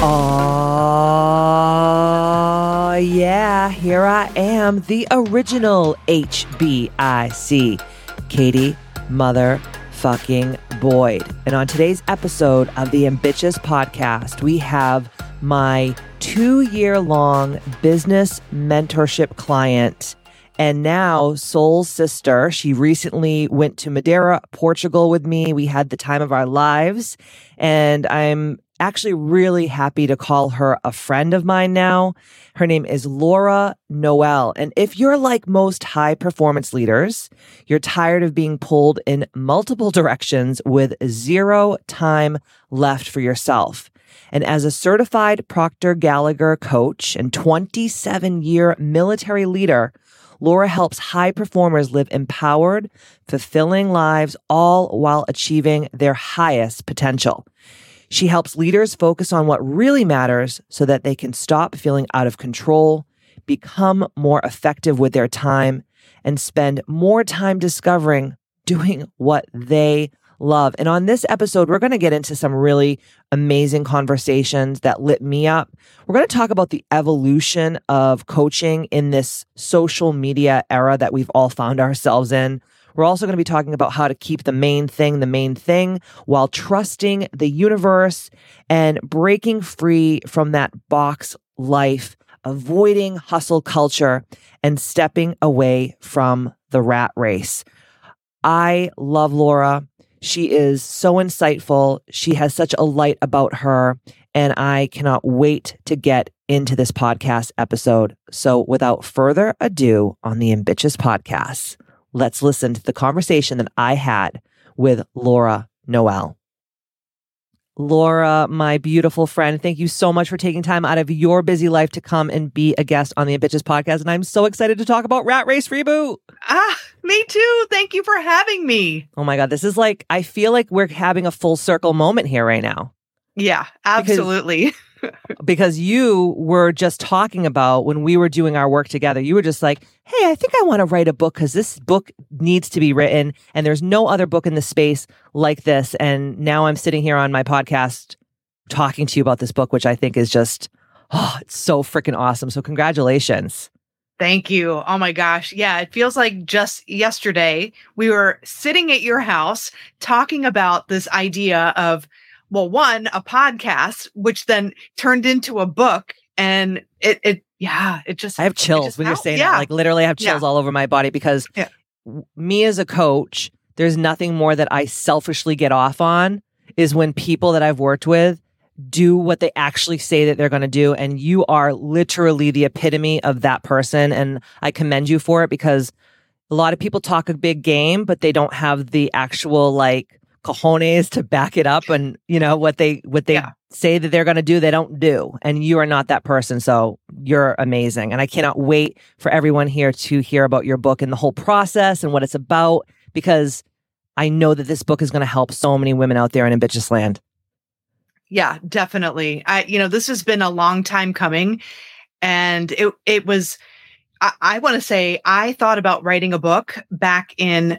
Aw, yeah, here I am, the original HBIC, Katie Motherfucking Boyd. And on today's episode of the Ambitchious Podcast, we have my two year long business mentorship client and now soul sister. She recently went to Madeira, Portugal with me. We had the time of our lives, and I'm actually really happy to call her a friend of mine now. Her name is Laura Noel. And if you're like most high performance leaders, you're tired of being pulled in multiple directions with zero time left for yourself. And as a certified Proctor Gallagher coach and 27 year military leader, Laura helps high performers live empowered, fulfilling lives, all while achieving their highest potential. She helps leaders focus on what really matters so that they can stop feeling out of control, become more effective with their time, and spend more time discovering doing what they love. And on this episode, we're going to get into some really amazing conversations that lit me up. We're going to talk about the evolution of coaching in this social media era that we've all found ourselves in. We're also going to be talking about how to keep the main thing the main thing while trusting the universe and breaking free from that box life, avoiding hustle culture, and stepping away from the rat race. I love Laura. She is so insightful. She has such a light about her. And I cannot wait to get into this podcast episode. So, without further ado, on the Ambitchious Podcast, let's listen to the conversation that I had with Laura Noel. Laura, my beautiful friend, thank you so much for taking time out of your busy life to come and be a guest on the Ambitchious podcast. And I'm so excited to talk about Rat Race Reboot. Ah, me too. Thank you for having me. Oh my God. This is like, I feel like we're having a full circle moment here right now. Yeah, absolutely. Because you were just talking about when we were doing our work together, you were just like, hey, I think I want to write a book because this book needs to be written. And there's no other book in the space like this. And now I'm sitting here on my podcast talking to you about this book, which I think is just, oh, it's so freaking awesome. So, congratulations. Thank you. Oh my gosh. Yeah, it feels like just yesterday we were sitting at your house talking about this idea of well, one, a podcast, which then turned into a book. And it, it, yeah, it just, I have chills just when you're saying yeah. that. Like, literally, I have chills Yeah. all over my body because Yeah. me as a coach, there's nothing more that I selfishly get off on is when people that I've worked with do what they actually say that they're going to do. And you are literally the epitome of that person. And I commend you for it because a lot of people talk a big game, but they don't have the actual like cojones to back it up and you know what they what they Yeah. say that they're going to do they don't do and you are not that person so you're amazing and i cannot wait for everyone here to hear about your book and the whole process and what it's about because i know that this book is going to help so many women out there in ambitchious land Yeah, definitely. I, you know, this has been a long time coming, and it it was. I, I want to say I thought about writing a book back in,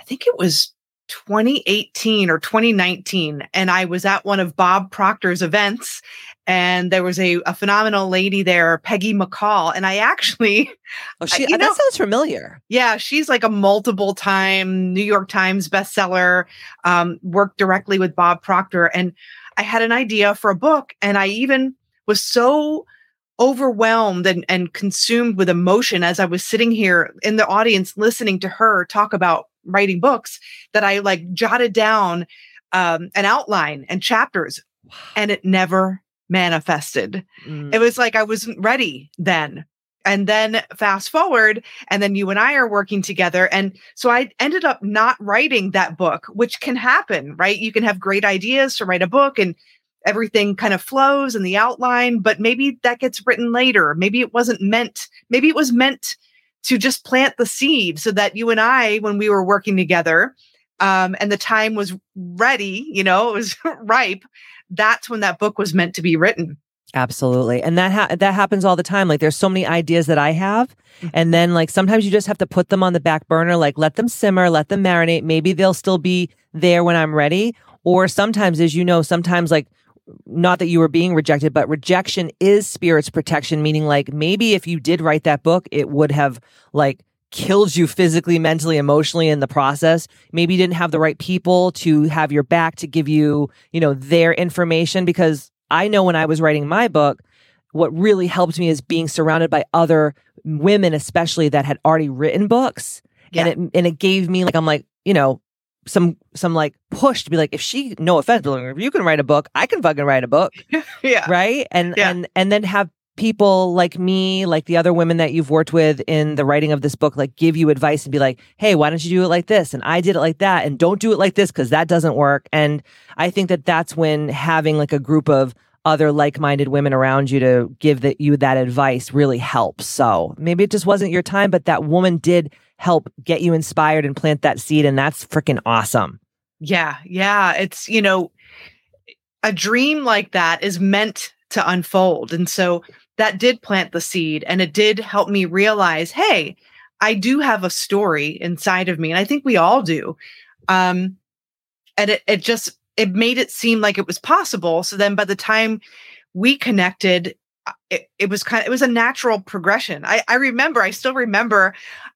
I think it was 2018 or 2019, and I was at one of Bob Proctor's events, and there was a a phenomenal lady there, Peggy McColl, and I actually oh she, you that know- sounds familiar Yeah, she's like a multiple time New York Times bestseller, um, worked directly with Bob Proctor. And I had an idea for a book, and I even was so overwhelmed and, and consumed with emotion as I was sitting here in the audience listening to her talk about writing books that I like jotted down um, an outline and chapters, and it never manifested Mm. it was like I wasn't ready then. And then fast forward, and then you and I are working together. And so I ended up not writing that book, which can happen, right? You can have great ideas to write a book and everything kind of flows in the outline, but maybe that gets written later. Maybe it wasn't meant, maybe it was meant to just plant the seed so that you and I, when we were working together, um, and the time was ready, you know, it was ripe. That's when that book was meant to be written. Absolutely. And that ha- that happens all the time. Like there's so many ideas that I have mm-hmm. and then like sometimes you just have to put them on the back burner like let them simmer, let them marinate. Maybe they'll still be there when I'm ready. Or sometimes as you know, sometimes like not that you were being rejected, but rejection is spirit's protection, meaning like maybe if you did write that book, it would have like killed you physically, mentally, emotionally in the process. Maybe you didn't have the right people to have your back to give you, you know, their information because I know when I was writing my book, what really helped me is being surrounded by other women, especially that had already written books. Yeah. And it and it gave me like I'm like, you know, some some like push to be like, if she no offense, but if you can write a book, I can fucking write a book. yeah. Right. And yeah. and and then have people like me, like the other women that you've worked with in the writing of this book, like give you advice and be like, hey, why don't you do it like this? And I did it like that. And don't do it like this because that doesn't work. And I think that that's when having like a group of other like-minded women around you to give that you that advice really helps. So maybe it just wasn't your time, but that woman did help get you inspired and plant that seed. And that's freaking awesome. Yeah. Yeah. It's, you know, a dream like that is meant to unfold. And so that did plant the seed and it did help me realize, hey, I do have a story inside of me. And I think we all do. Um, and it, it just it made it seem like it was possible. So then by the time we connected, uh, it, it was kind of, it was a natural progression. I, I remember, I still remember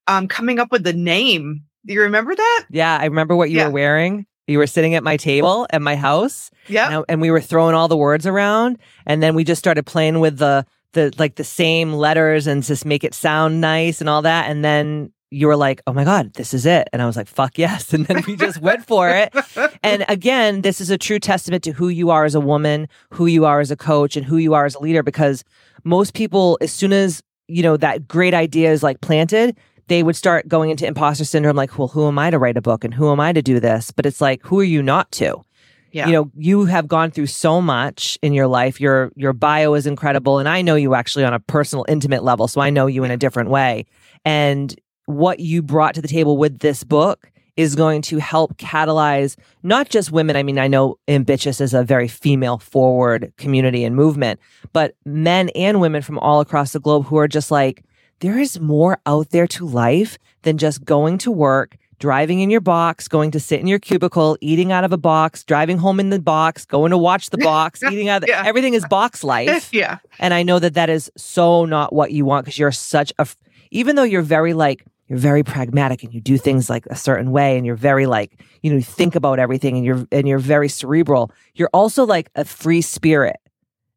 um, coming up with the name. Do you remember that? Yeah, I remember what you yeah. were wearing. You were sitting at my table at my house. Yeah. And, and we were throwing all the words around. And then we just started playing with the, the like the same letters and just make it sound nice and all that. And then you were like, oh my God, this is it. And I was like, fuck yes. And then we just went for it. And again, this is a true testament to who you are as a woman, who you are as a coach, and who you are as a leader. Because most people, as soon as, you know, that great idea is like planted, they would start going into imposter syndrome, like, well, who am I to write a book and who am I to do this? But it's like, who are you not to? Yeah. You know, you have gone through so much in your life. Your your bio is incredible. And I know you actually on a personal, intimate level. So I know you in a different way. And what you brought to the table with this book is going to help catalyze not just women. I mean, I know Ambitchious is a very female forward community and movement, but men and women from all across the globe who are just like, there is more out there to life than just going to work, driving in your box, going to sit in your cubicle, eating out of a box, driving home in the box, going to watch the box, eating out. Of the, yeah. Everything is box life. yeah. And I know that that is so not what you want because you're such a, even though you're very like, you're very pragmatic and you do things like a certain way and you're very like you know you think about everything and you're and you're very cerebral you're also like a free spirit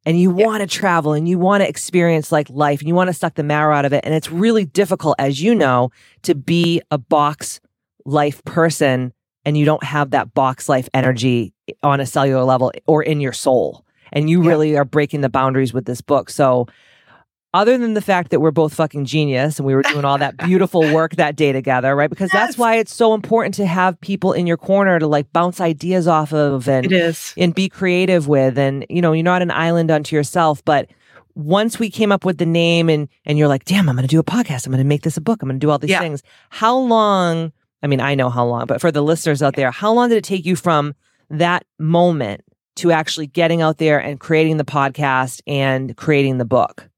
and you yeah. want to travel and you want to experience like life and you want to suck the marrow out of it and it's really difficult as you know to be a box life person and you don't have that box life energy on a cellular level or in your soul and you yeah. really are breaking the boundaries with this book so other than the fact that we're both fucking genius and we were doing all that beautiful work that day together, right? Because yes. that's why it's so important to have people in your corner to like bounce ideas off of and it is. and be creative with. And you know, you're not an island unto yourself, but once we came up with the name and and you're like, damn, I'm gonna do a podcast, I'm gonna make this a book, I'm gonna do all these yeah. things. How long? I mean, I know how long, but for the listeners out there, how long did it take you from that moment to actually getting out there and creating the podcast and creating the book?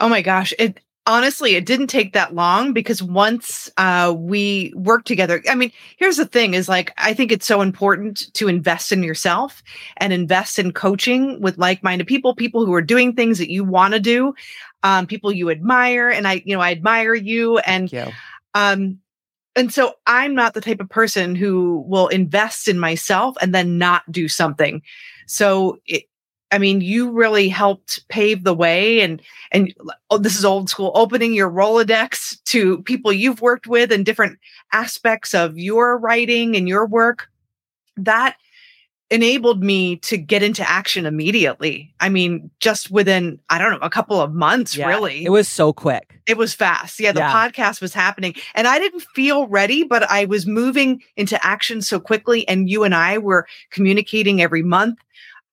Oh my gosh. It honestly, it didn't take that long because once uh, we worked together, I mean, here's the thing is like, I think it's so important to invest in yourself and invest in coaching with like minded people, people who are doing things that you want to do, um, people you admire. And I, you know, I admire you. And, you. um, and so I'm not the type of person who will invest in myself and then not do something. So it, I mean, you really helped pave the way and and oh, this is old school opening your Rolodex to people you've worked with and different aspects of your writing and your work. That enabled me to get into action immediately. I mean, just within, I don't know, a couple of months, yeah, really. It was so quick. It was fast. Yeah, the yeah. podcast was happening. And I didn't feel ready, but I was moving into action so quickly. And you and I were communicating every month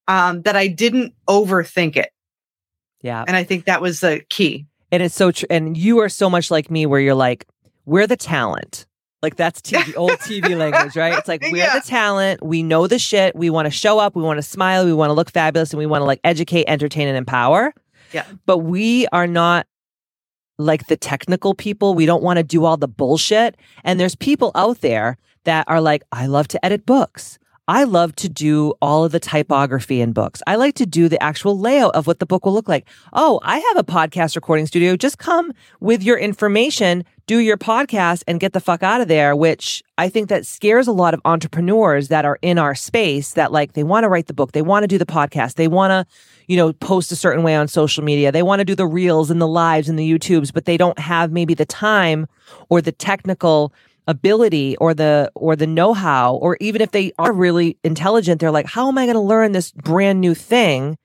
um, that I didn't overthink it. Yeah. And I think that was the key. And it's so true. And you are so much like me, where you're like, we're the talent. Like that's TV, old TV language, right? It's like we're Yeah. the talent. We know the shit. We want to show up. We want to smile. We want to look fabulous, and we want to like educate, entertain, and empower. Yeah. But we are not like the technical people. We don't want to do all the bullshit. And there's people out there that are like, I love to edit books. I love to do all of the typography in books. I like to do the actual layout of what the book will look like. Oh, I have a podcast recording studio. Just come with your information, do your podcast, and get the fuck out of there, which I think that scares a lot of entrepreneurs that are in our space that like they want to write the book, they want to do the podcast, they want to, you know, post a certain way on social media, they want to do the reels and the lives and the YouTubes, but they don't have maybe the time or the technical ability or the or the know-how or even if they are really intelligent they're like how am i going to learn this brand new thing?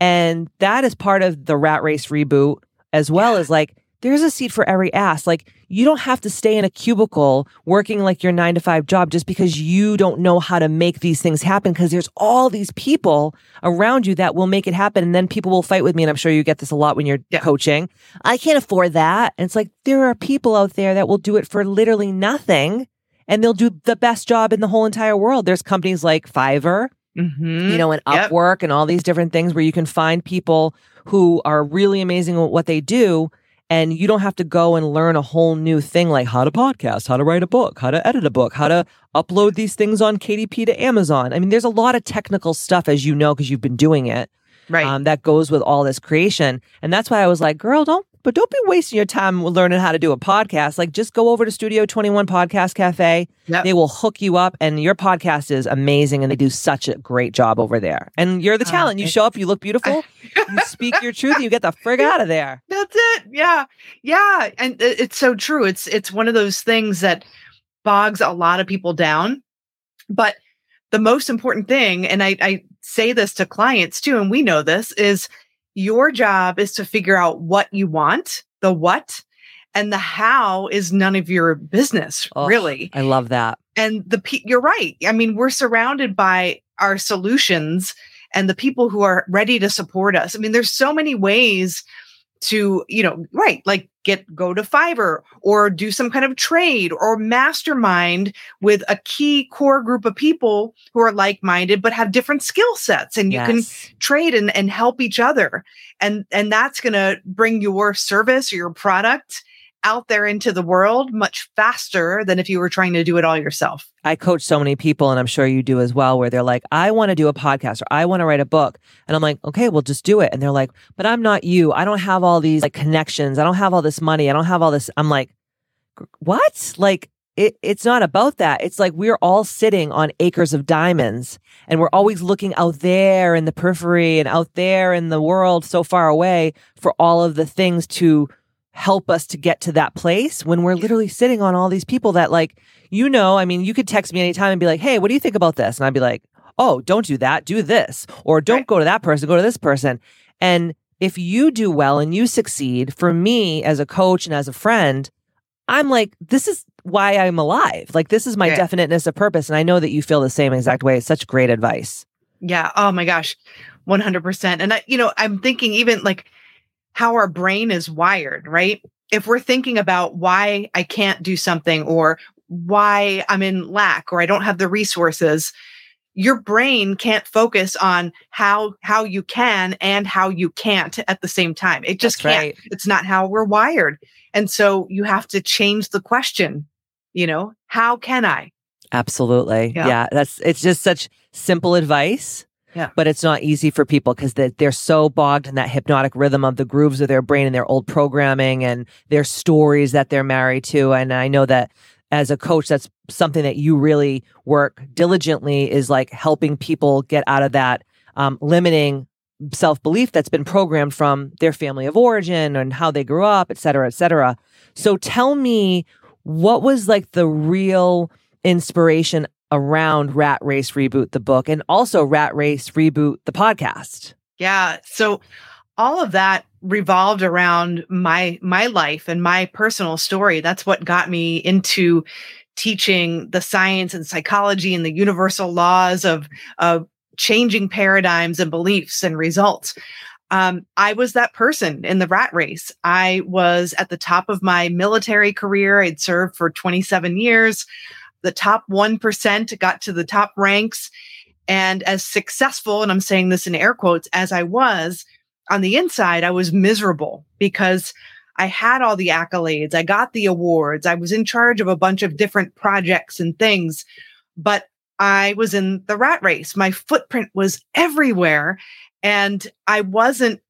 And that is part of the rat race reboot as well as like there's a seat for every ass like you don't have to stay in a cubicle working like your 9 to 5 job just because you don't know how to make these things happen because there's all these people around you that will make it happen and then people will fight with me and I'm sure you get this a lot when you're Yeah. coaching I can't afford that. And it's like there are people out there that will do it for literally nothing and they'll do the best job in the whole entire world. There's companies like Fiverr, Mhm. you know, and Yep. Upwork and all these different things where you can find people who are really amazing at what they do. And you don't have to go and learn a whole new thing like how to podcast, how to write a book, how to edit a book, how to upload these things on KDP to Amazon. I mean, there's a lot of technical stuff, as you know, because you've been doing it right. um, that goes with all this creation. And that's why I was like, girl, don't, but don't be wasting your time learning how to do a podcast. Like, just go over to Studio 21 Podcast Cafe. Yep. They will hook you up, and your podcast is amazing, and they do such a great job over there. And you're the Uh, talent. You show up, you look beautiful, you speak your truth, and you get the frig out of there. That's it. Yeah. Yeah. And it- it's so true. It's it's one of those things that bogs a lot of people down. But the most important thing, and I, I say this to clients too, and we know this, is your job is to figure out what you want, the what, and the how is none of your business, Oh, really. I love that. and the pe- you're right. I mean we're surrounded by our solutions and the people who are ready to support us. I mean there's so many ways to you know right like get go to fiverr or do some kind of trade or mastermind with a key core group of people who are like-minded but have different skill sets and you can trade and, and help each other. And and that's going to bring your service or your product out there into the world much faster than if you were trying to do it all yourself I coach so many people, and I'm sure you do as well, where they're like, I want to do a podcast or I want to write a book. And I'm like, okay, well, just do it. And they're like, but I'm not you. I don't have all these like connections. I don't have all this money. I don't have all this. I'm like, what? Like, it, it's not about that. It's like we're all sitting on acres of diamonds and we're always looking out there in the periphery and out there in the world so far away for all of the things to help us to get to that place when we're literally sitting on all these people that like you know i mean you could text me anytime and be like hey what do you think about this? And i'd be like oh don't do that. Do this. Or don't Right. go to that person. Go to this person. And if you do well and you succeed for me as a coach and as a friend i'm like this is why i'm alive. Like this is my definiteness of purpose. And i know that you feel the same exact way. It's such great advice. Yeah. Oh my gosh. 100%. And I, you know, I'm thinking even like how our brain is wired, right? If we're thinking about why I can't do something or why I'm in lack or I don't have the resources, your brain can't focus on how how you can and how you can't at the same time. It just That's can't. right. It's not how we're wired. And so you have to change the question, you know, how can I? Absolutely. Yeah. Yeah. That's it's just such simple advice. But it's not easy for people because they, they're so bogged in that hypnotic rhythm of the grooves of their brain and their old programming and their stories that they're married to. And I know that as a coach, that's something that you really work diligently is like helping people get out of that um, limiting self belief that's been programmed from their family of origin and how they grew up, et cetera, et cetera. So tell me, what was like the real inspiration around Rat Race Reboot, the book, and also Rat Race Reboot, the podcast? Yeah. So all of that revolved around my my life and my personal story. That's what got me into teaching the science and psychology and the universal laws of of changing paradigms and beliefs and results. Um, I was that person in the rat race. I was at the top of my military career. I'd served for 27 years. The top 1% got to the top ranks. And as successful, and I'm saying this in air quotes, as I was on the inside, I was miserable because I had all the accolades. I got the awards. I was in charge of a bunch of different projects and things, but I was in the rat race. My footprint was everywhere and I wasn't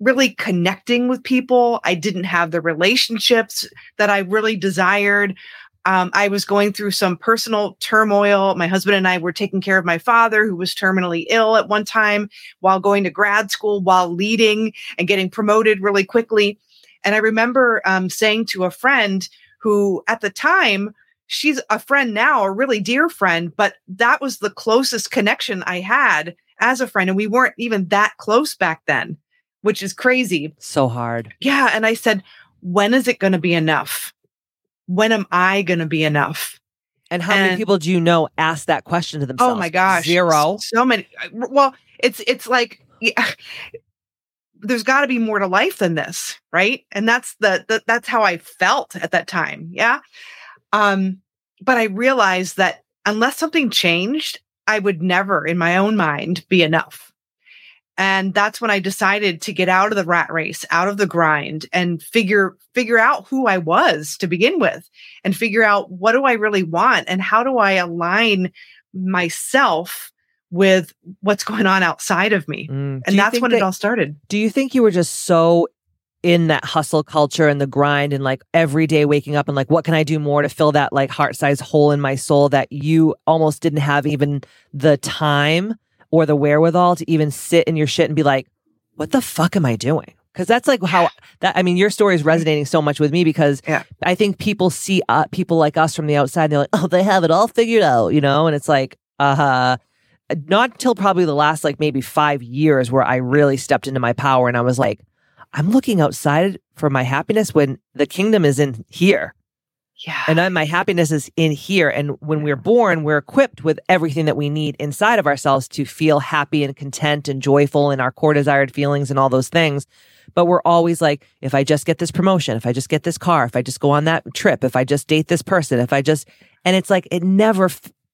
really connecting with people. I didn't have the relationships that I really desired. Um, I was going through some personal turmoil. My husband and I were taking care of my father, who was terminally ill at one time while going to grad school, while leading and getting promoted really quickly. And I remember um, saying to a friend who, at the time, she's a friend now, a really dear friend, but that was the closest connection I had as a friend. And we weren't even that close back then, which is crazy. So hard. Yeah. And I said, when is it going to be enough? When am I going to be enough? And how and, many people do you know ask that question to themselves? Oh my gosh. Zero. So many. Well, it's, it's like, yeah, there's got to be more to life than this. Right. And that's the, the, that's how I felt at that time. Yeah. Um, but I realized that unless something changed, I would never, in my own mind, be enough. And that's when I decided to get out of the rat race, out of the grind and figure, figure out who I was to begin with and figure out what do I really want and how do I align myself with what's going on outside of me. Mm. And that's when that, it all started. Do you think you were just so in that hustle culture and the grind and like every day waking up and like what can I do more to fill that like heart size hole in my soul that you almost didn't have even the time or the wherewithal to even sit in your shit and be like, what the fuck am I doing? Because that's like how that I mean, your story is resonating so much with me because yeah. I think people see uh, people like us from the outside and they're like, oh, they have it all figured out, you know? And it's like, uh huh. Not until probably the last like maybe five years where I really stepped into my power and I was like, I'm looking outside for my happiness when the kingdom is in here. Yeah. And then my happiness is in here. And when we're born, we're equipped with everything that we need inside of ourselves to feel happy and content and joyful in our core desired feelings and all those things. But we're always like, if I just get this promotion, if I just get this car, if I just go on that trip, if I just date this person, if I just, and it's like, it never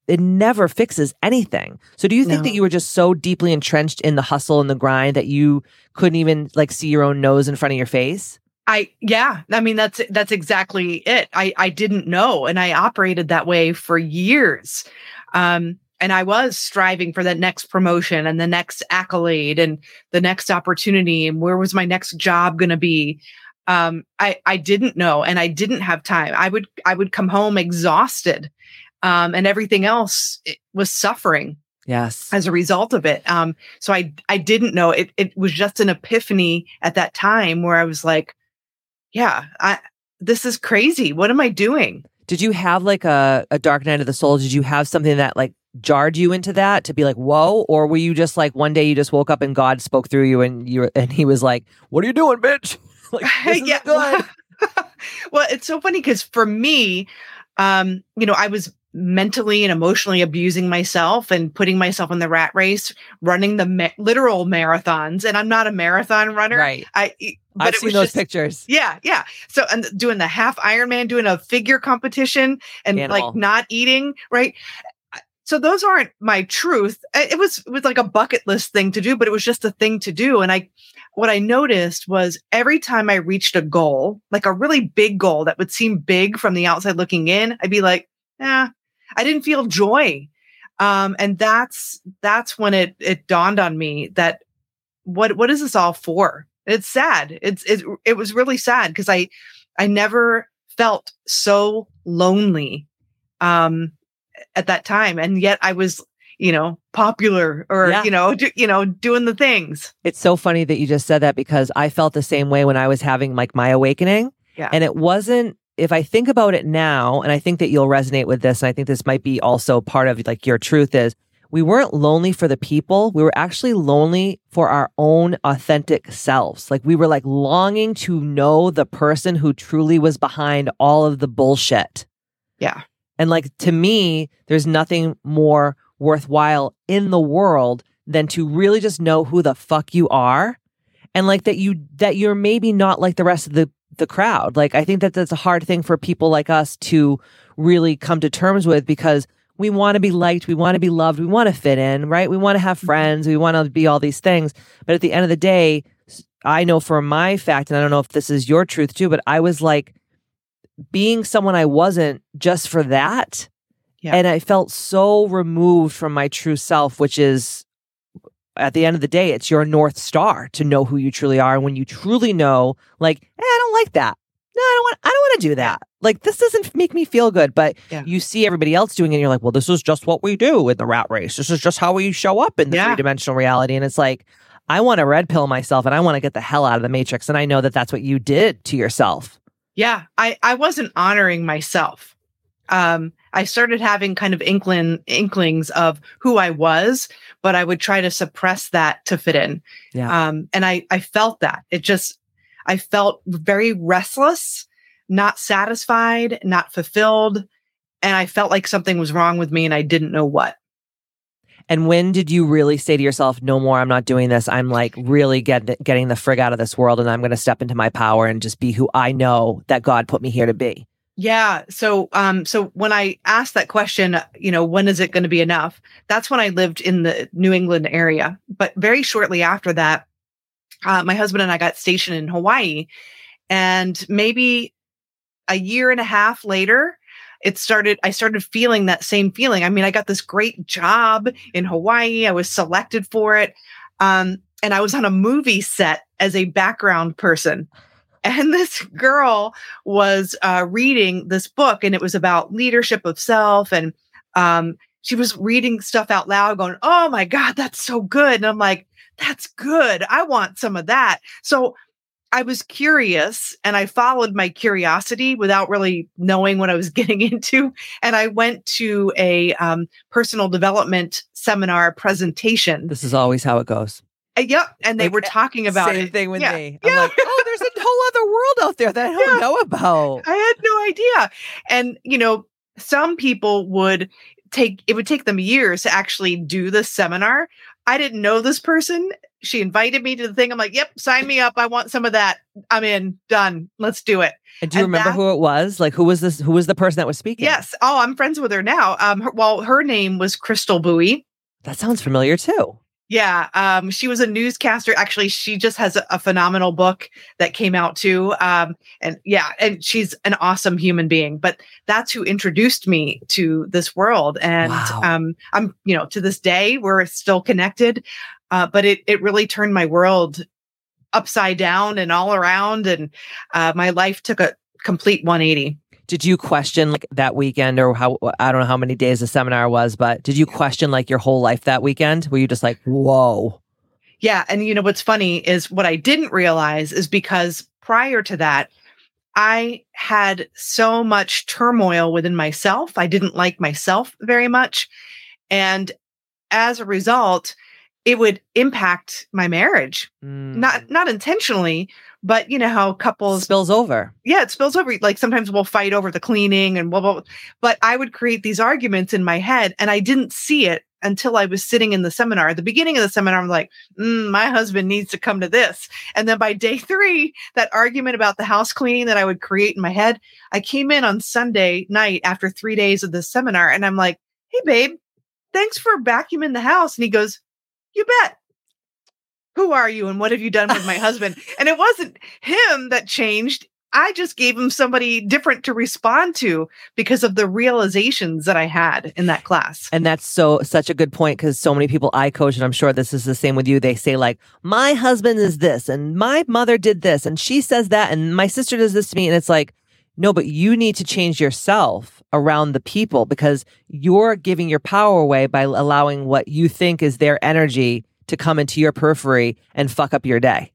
it never fixes anything. So do you think no. that you were just so deeply entrenched in the hustle and the grind that you couldn't even like see your own nose in front of your face? I yeah, I mean that's that's exactly it. I I didn't know and I operated that way for years. Um and I was striving for that next promotion and the next accolade and the next opportunity and where was my next job going to be. Um I I didn't know and I didn't have time. I would I would come home exhausted um, and everything else was suffering. Yes. As a result of it. Um, so I I didn't know it. It was just an epiphany at that time where I was like, yeah, I this is crazy. What am I doing? Did you have like a, a dark night of the soul? Did you have something that like jarred you into that to be like, whoa? Or were you just like one day you just woke up and God spoke through you and you and he was like, What are you doing, bitch? like, yeah. good. well, it's so funny because for me, um, you know, I was mentally and emotionally abusing myself and putting myself in the rat race, running the ma- literal marathons. And I'm not a marathon runner. Right. I, I've seen those just, pictures. Yeah, yeah. So and doing the half Ironman, doing a figure competition, and Animal. like not eating. Right. So those aren't my truth. It was it was like a bucket list thing to do, but it was just a thing to do. And I, what I noticed was every time I reached a goal, like a really big goal that would seem big from the outside looking in, I'd be like, yeah, I didn't feel joy. Um, and that's that's when it it dawned on me that what what is this all for? It's sad. It's it it was really sad because I I never felt so lonely um at that time and yet I was you know popular or yeah. you know do, you know doing the things it's so funny that you just said that because i felt the same way when i was having like my awakening yeah. and it wasn't if I think about it now, and I think that you'll resonate with this, and I think this might be also part of like your truth is we weren't lonely for the people. We were actually lonely for our own authentic selves. Like we were like longing to know the person who truly was behind all of the bullshit. Yeah. And like to me, there's nothing more worthwhile in the world than to really just know who the fuck you are and like that you that you're maybe not like the rest of the the crowd. Like I think that that's a hard thing for people like us to really come to terms with because we want to be liked, we want to be loved, we want to fit in, right? We want to have Mm-hmm. friends, we want to be all these things. But at the end of the day, I know for my fact, and I don't know if this is your truth too, but I was like being someone I wasn't just for that. Yeah. And I felt so removed from my true self, which is at the end of the day, it's your North Star to know who you truly are. And when you truly know, like, eh, I don't like that. No, I don't want I don't want to do that. Like this doesn't make me feel good. But Yeah. you see everybody else doing it, and you're like, well, this is just what we do in the rat race. This is just how we show up in the Yeah. three dimensional reality. And it's like, I want to red pill myself and I want to get the hell out of the matrix. And I know that that's what you did to yourself. Yeah, I I wasn't honoring myself. Um, I started having kind of inkling inklings of who I was, but I would try to suppress that to fit in. Yeah. Um, and I I felt that it just I felt very restless, not satisfied, not fulfilled, and I felt like something was wrong with me, and I didn't know what. And when did you really say to yourself, no more, I'm not doing this. I'm like really get, getting the frig out of this world and I'm going to step into my power and just be who I know that God put me here to be? Yeah. So, um, so when I asked that question, you know, when is it going to be enough? That's when I lived in the New England area. But very shortly after that, uh, my husband and I got stationed in Hawaii, and maybe a year and a half later, it started. I started feeling that same feeling. I mean, I got this great job in Hawaii. I was selected for it, um, and I was on a movie set as a background person. And this girl was uh, reading this book, and it was about leadership of self. And um, she was reading stuff out loud, going, "Oh my god, that's so good!" And I'm like, "That's good. I want some of that." So I was curious, and I followed my curiosity without really knowing what I was getting into. And I went to a um, personal development seminar presentation. This is always how it goes. Uh, yep, and they Like, were talking about Same it. thing with Yeah. me. I'm Yeah. like, oh, there's a whole other world out there that I don't Yeah. know about. I had no idea. And, you know, some people would take, it would take them years to actually do the seminar. I didn't know this person. She invited me to the thing. I'm like, yep, sign me up. I want some of that. I'm in. Done. Let's do it. And do you And remember that- who it was? Like, who was this? Who was the person that was speaking? Yes. Oh, I'm friends with her now. Um, her, well, her name was Crystal Bowie. That sounds familiar too. Yeah, um, she was a newscaster. Actually, she just has a, a phenomenal book that came out too. Um, and yeah, and she's an awesome human being. But that's who introduced me to this world. And Wow. um, I'm, you know, to this day we're still connected. Uh, but it it really turned my world upside down and all around, and uh, my life took a complete 180. Did you question like that weekend or how, I don't know how many days the seminar was, but did you question like your whole life that weekend? Were you just like, whoa? Yeah. And you know, what's funny is what I didn't realize is because prior to that, I had so much turmoil within myself. I didn't like myself very much. And as a result, it would impact my marriage. Mm. Not not intentionally, but you know how couples spills over. yeah, it spills over. Like sometimes we'll fight over the cleaning and blah, blah, blah. But I would create these arguments in my head and I didn't see it until I was sitting in the seminar. At the beginning of the seminar, I'm like, mm, my husband needs to come to this. And then by day three, that argument about the house cleaning that I would create in my head, I came in on Sunday night after three days of the seminar and I'm like, hey, babe, thanks for vacuuming the house. And he goes, you bet. Who are you and what have you done with my husband? And it wasn't him that changed. I just gave him somebody different to respond to because of the realizations that I had in that class. And that's so such a good point because so many people I coach, and I'm sure this is the same with you. They say like, "My husband is this, and my mother did this, and she says that, and my sister does this to me," and it's like, no, but you need to change yourself around the people because you're giving your power away by allowing what you think is their energy to come into your periphery and fuck up your day.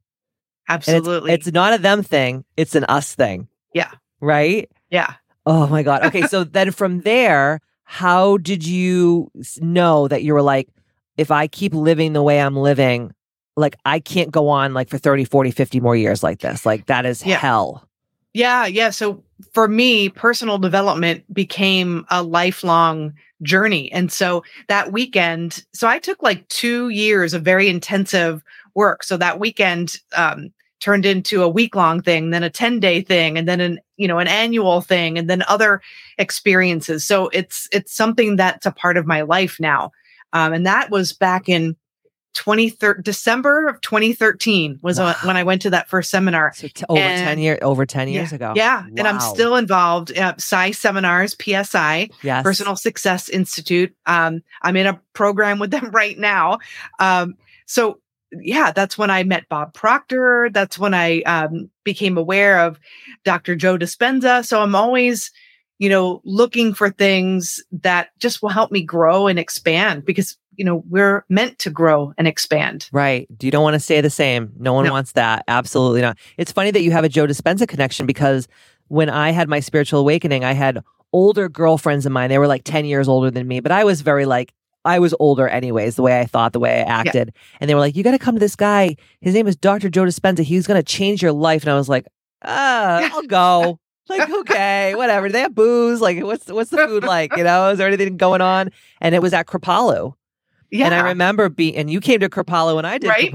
And it's- Absolutely. it's not a them thing; it's an us thing. Yeah. Right. yeah. Oh my God. Okay. so then from there, how did you know that you were like, if I keep living the way I'm living, like I can't go on like for 30, 40, 50 more years like this? Like that is Yeah. hell. Yeah, yeah. So for me, personal development became a lifelong journey. And so that weekend, so I took like two years of very intensive work. So that weekend um, turned into a week long thing, then a 10 day thing, and then an, you know, an annual thing, and then other experiences. So it's, it's something that's a part of my life now. Um, and that was back in 23 December of 2013 was wow. when I went to that first seminar. So t- over and 10 years, over 10 years yeah, ago. Yeah. Wow. And I'm still involved at PSI seminars, PSI, yes. Personal Success Institute. Um, I'm in a program with them right now. Um, so yeah, that's when I met Bob Proctor. That's when I um, became aware of Dr. Joe Dispenza. So I'm always, you know, looking for things that just will help me grow and expand because you know we're meant to grow and expand right Do you don't want to stay the same no one no. wants that absolutely not it's funny that you have a joe dispenza connection because when i had my spiritual awakening i had older girlfriends of mine they were like 10 years older than me but i was very like I was older anyways, the way I thought, the way I acted. Yeah. And they were like, you got to come to this guy. His name is Dr. Joe Dispenza. He's going to change your life. And I was like, ah, I'll go. like, okay, whatever. Do they have booze? Like, what's, what's the food like? You know, is there anything going on? And it was at Kripalu. Yeah. And I remember being, and you came to Kripalu and I did right?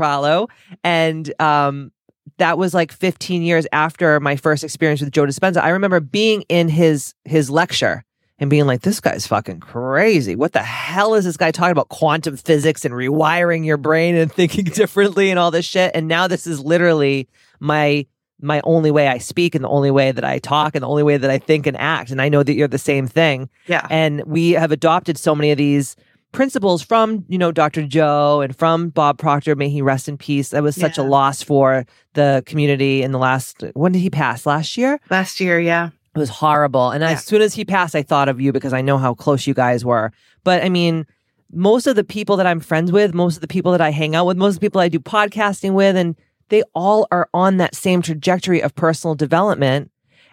And um, that was like 15 years after my first experience with Joe Dispenza. I remember being in his his lecture and being like, this guy's fucking crazy. What the hell is this guy talking about quantum physics and rewiring your brain and thinking differently and all this shit? And now this is literally my my only way I speak and the only way that I talk and the only way that I think and act. And I know that you're the same thing. Yeah. And we have adopted so many of these principles from you know Dr. Joe and from Bob Proctor. May he rest in peace. That was such yeah. a loss for the community in the last. When did he pass? Last year. Last year, yeah. It was horrible. And yeah. as soon as he passed, I thought of you because I know how close you guys were. But I mean, most of the people that I'm friends with, most of the people that I hang out with, most of the people I do podcasting with, and they all are on that same trajectory of personal development.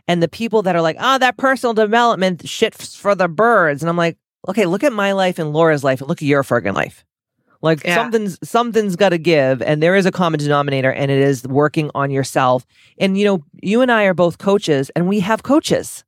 And the people that are like, oh, that personal development shit's for the birds. And I'm like, okay, look at my life and Laura's life and look at your friggin' life. Like yeah. something's something's got to give, and there is a common denominator, and it is working on yourself. And you know, you and I are both coaches, and we have coaches.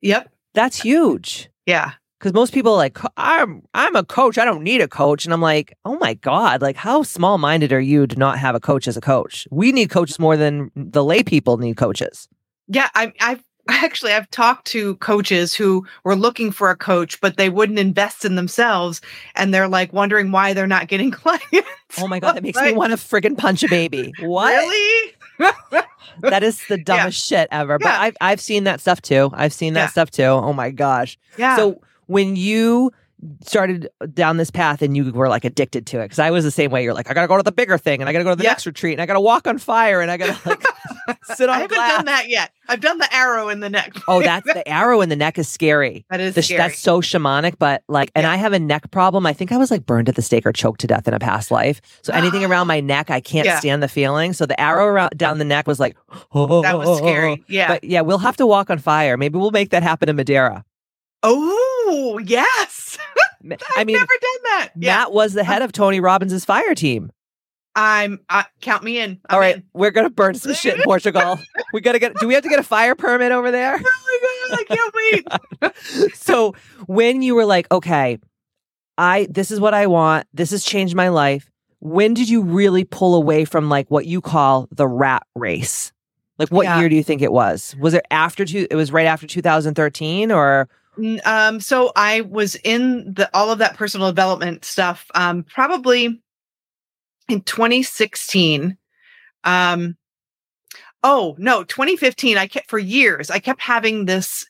Yep, that's huge. Yeah, because most people are like I'm I'm a coach. I don't need a coach, and I'm like, oh my god, like how small minded are you to not have a coach as a coach? We need coaches more than the lay people need coaches. Yeah, I, I've actually I've talked to coaches who were looking for a coach, but they wouldn't invest in themselves, and they're like wondering why they're not getting clients. Oh my god, that makes like, me want to friggin' punch a baby. What? Really? that is the dumbest yeah. shit ever. But yeah. I've I've seen that stuff too. I've seen that yeah. stuff too. Oh my gosh. Yeah. So when you started down this path and you were like addicted to it because I was the same way. You're like, I gotta go to the bigger thing and I gotta go to the yeah. next retreat and I gotta walk on fire and I gotta like sit on. I haven't glass. done that yet. I've done the arrow in the neck. oh, that's the arrow in the neck is scary. That is the, scary. That's so shamanic, but like, and yeah. I have a neck problem. I think I was like burned at the stake or choked to death in a past life. So anything around my neck, I can't yeah. stand the feeling. So the arrow around down the neck was like, oh, that was scary. Yeah, but yeah, we'll have to walk on fire. Maybe we'll make that happen in Madeira. Oh yes. I mean, never done that. Yeah. Matt was the head of Tony Robbins' fire team. I'm uh, count me in. I'm All right, in. we're gonna burn some shit in Portugal. we gotta get. Do we have to get a fire permit over there? Oh my god, I can't wait. so when you were like, okay, I this is what I want. This has changed my life. When did you really pull away from like what you call the rat race? Like what yeah. year do you think it was? Was it after two? It was right after 2013, or um, so I was in the all of that personal development stuff um, probably in 2016. Um, oh no, 2015. I kept for years. I kept having this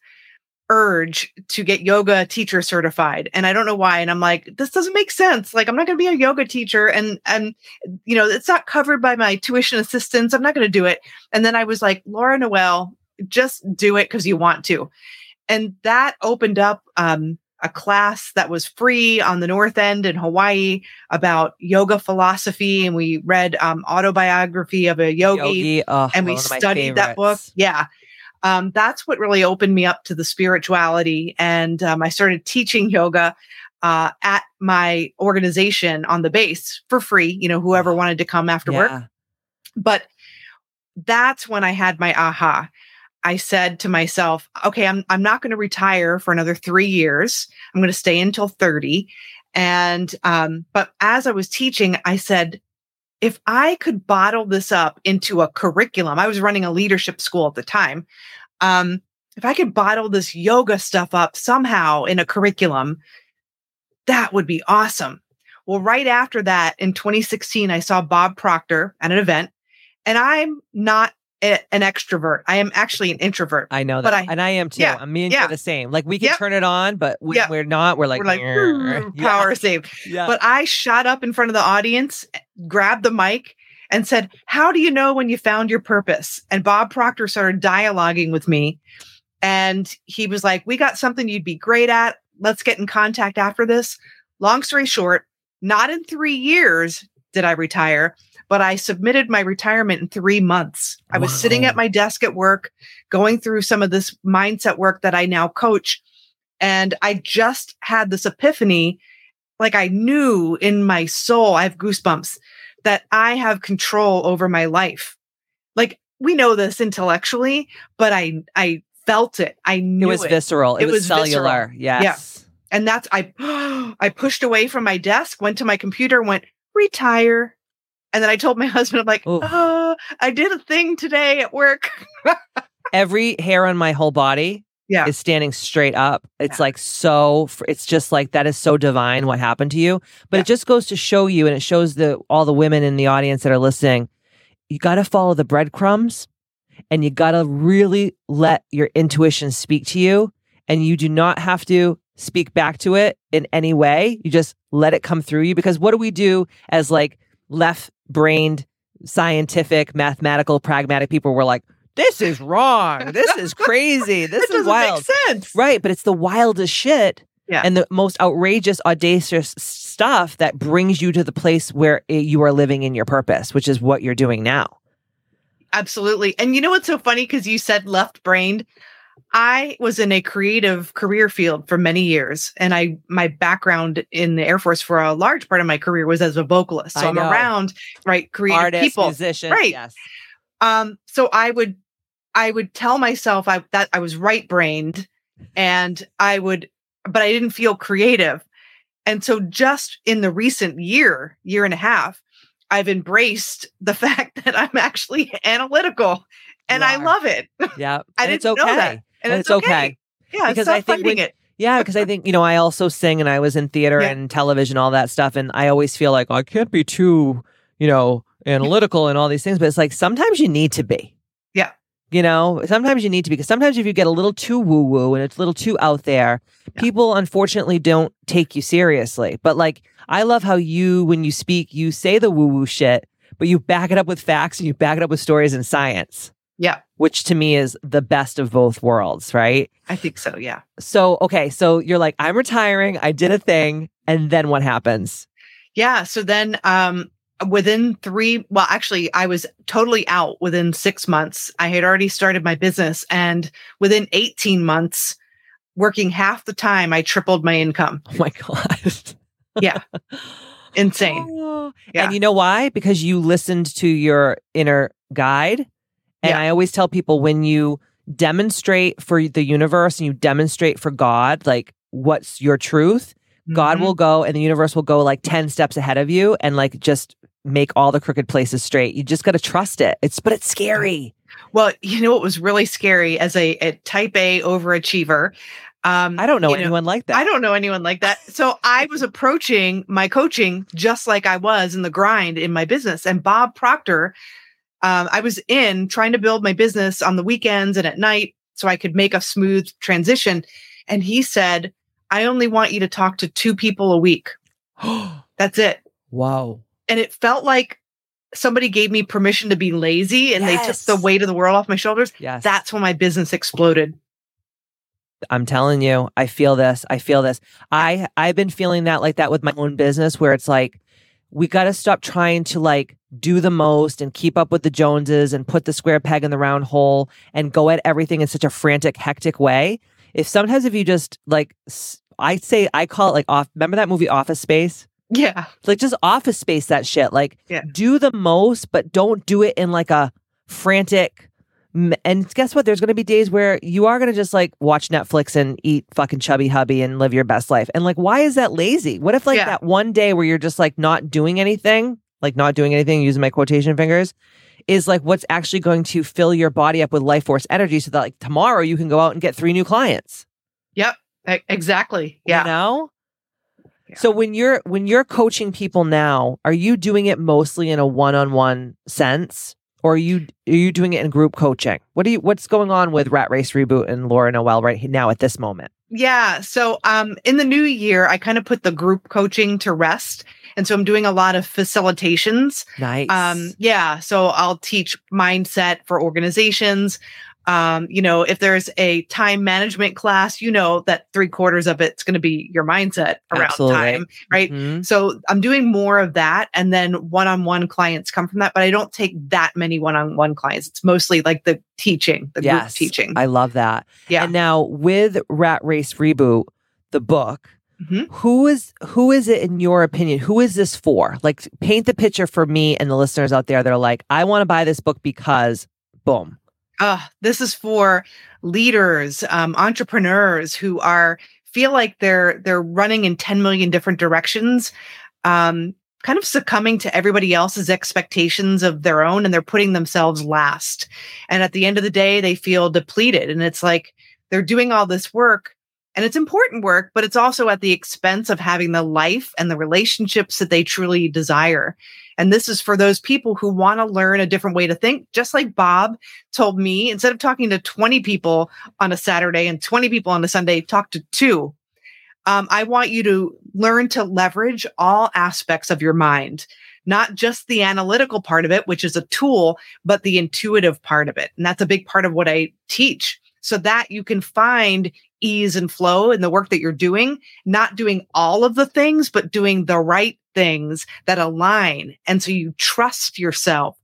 urge to get yoga teacher certified and i don't know why and i'm like this doesn't make sense like i'm not going to be a yoga teacher and and you know it's not covered by my tuition assistance i'm not going to do it and then i was like laura noel just do it because you want to and that opened up um, a class that was free on the North End in Hawaii about yoga philosophy. And we read um, autobiography of a yogi, yogi oh, and we studied that book. Yeah. Um, that's what really opened me up to the spirituality. And um, I started teaching yoga uh, at my organization on the base for free, you know, whoever wanted to come after yeah. work. But that's when I had my aha. I said to myself, okay, I'm I'm not going to retire for another 3 years. I'm going to stay until 30. And um but as I was teaching, I said if I could bottle this up into a curriculum, I was running a leadership school at the time. Um if I could bottle this yoga stuff up somehow in a curriculum, that would be awesome. Well, right after that in 2016, I saw Bob Proctor at an event, and I'm not a- an extrovert. I am actually an introvert. I know But that, I- and I am too. yeah, me and yeah. you're the same. Like we can Yep. turn it on, but when Yep. we're not, we're like, We're like "Grr." Hmm, yeah. power save. Yeah. But I shot up in front of the audience, grabbed the mic, and said, How do you know when you found your purpose? And Bob Proctor started dialoguing with me. And he was like, We got something you'd be great at. Let's get in contact after this. Long story short, not in three years did I retire, but I submitted my retirement in three months. I was sitting at my desk at work, going through some of this mindset work that I now coach. And I just had this epiphany like I knew in my soul, I have goosebumps that I have control over my life. Like we know this intellectually, but I I felt it. I knew it was visceral. It, It was, was visceral. cellular. Yes. and that's I I pushed away from my desk, went to my computer, went retire. And then I told my husband, I'm like, oh, I did a thing today at work. Every hair on my whole body Yeah. is standing straight up. It's Yeah. like so. It's just like that is so divine what happened to you. But Yeah. it just goes to show you, and it shows the all the women in the audience that are listening. You got to follow the breadcrumbs, and you got to really let your intuition speak to you. And you do not have to speak back to it in any way. You just let it come through you. Because what do we do as like left brained, scientific, mathematical, pragmatic people? We're like, this is wrong. This is crazy. This is wild. make sense. Right, but it's the wildest shit Yeah. and the most outrageous, audacious stuff that brings you to the place where you are living in your purpose, which is what you're doing now. Absolutely. And you know what's so funny? Because you said left brained. I was in a creative career field for many years, and I my background in the Air Force for a large part of my career was as a vocalist. So I I'm know. around right creative Artist, people. musician, Right. Yes. Um, so I would I would tell myself I that I was right brained, and I would, but I didn't feel creative. And so just in the recent year, year and a half, I've embraced the fact that I'm actually analytical, and I love it. Yeah. I and it's didn't okay. know that. And, And it's, okay. okay. Yeah, Because I think when- it. Yeah, because I think, you know, I also sing and I was in theater Yeah. and television, all that stuff. And I always feel like oh, I can't be too, you know, analytical and all these things. But it's like sometimes you need to be. Yeah. You know, sometimes you need to be because sometimes if you get a little too woo woo and it's a little too out there, Yeah. people unfortunately don't take you seriously. But like, I love how you, when you speak, you say the woo woo shit, but you back it up with facts and you back it up with stories and science, Yeah, which to me is the best of both worlds, right? I think so. Yeah. So, okay, so you're like, I'm retiring, I did a thing, and then what happens? Yeah. So then um within three, well, actually, I was totally out within six months. I had already started my business. And within 18 months, working half the time, I tripled my income. Oh my God. Yeah. Insane. Oh. Yeah. And you know why? Because you listened to your inner guide. And Yeah. I always tell people when you demonstrate for the universe and you demonstrate for God, like what's your truth, God Mhm. will go and the universe will go like 10 steps ahead of you and like just make all the crooked places straight. You just got to trust it. It's, but it's scary. Well, you know what was really scary as a, a type A overachiever? Um, I don't know anyone like that. I don't know anyone like that. So I was approaching my coaching just like I was in the grind in my business. And Bob Proctor, um, I was in trying to build my business on the weekends and at night so I could make a smooth transition. And he said, I only want you to talk to two people a week. That's it. Wow. And it felt like somebody gave me permission to be lazy and they took the weight of the world off my shoulders. Yes. That's when my business exploded. I'm telling you, I feel this. I feel this. I I've been feeling that like that with my own business where it's like we got to stop trying to like do the most and keep up with the Joneses and put the square peg in the round hole and go at everything in such a frantic hectic way. If sometimes if you just like I say I call it like off remember that movie Office Space? Yeah. like just office space that shit like Yeah. do the most but don't do it in like a frantic And guess what? There's going to be days where you are going to just like watch Netflix and eat fucking chubby hubby and live your best life. And like, why is that lazy? What if like Yeah. that one day where you're just like not doing anything, like not doing anything, using my quotation fingers, is like what's actually going to fill your body up with life force energy so that like tomorrow you can go out and get three new clients. Yep. Exactly. Yeah. You know? Yeah. So when you're when you're coaching people now, are you doing it mostly in a one-on-one sense? Or are you are you doing it in group coaching? What do you what's going on with Rat Race Reboot and Laura Noel right now at this moment? Yeah. So um in the new year, I kind of put the group coaching to rest. And so I'm doing a lot of facilitations. Nice. Um, yeah. So I'll teach mindset for organizations. Um, you know, if there's a time management class, you know that three quarters of it's going to be your mindset around Absolutely. time, right? Mhm. So I'm doing more of that. And then one on one clients come from that, but I don't take that many one on one clients. It's mostly like the teaching, the Yes. group teaching. I love that. yeah. And now with Rat Race Reboot, the book, Mhm. who is who is it in your opinion? Who is this for? Like paint the picture for me and the listeners out there that are like, I want to buy this book because boom. Uh, this is for leaders, um, entrepreneurs who are feel like they're they're running in 10 million different directions, um, kind of succumbing to everybody else's expectations of their own, and they're putting themselves last. And at the end of the day, they feel depleted, and it's like they're doing all this work. And it's important work, but it's also at the expense of having the life and the relationships that they truly desire. And this is for those people who want to learn a different way to think, just like Bob told me instead of talking to 20 people on a Saturday and 20 people on a Sunday, talk to two. Um, I want you to learn to leverage all aspects of your mind, not just the analytical part of it, which is a tool, but the intuitive part of it. And that's a big part of what I teach so that you can find ease and flow in the work that you're doing, not doing all of the things, but doing the right things that align. And so you trust yourself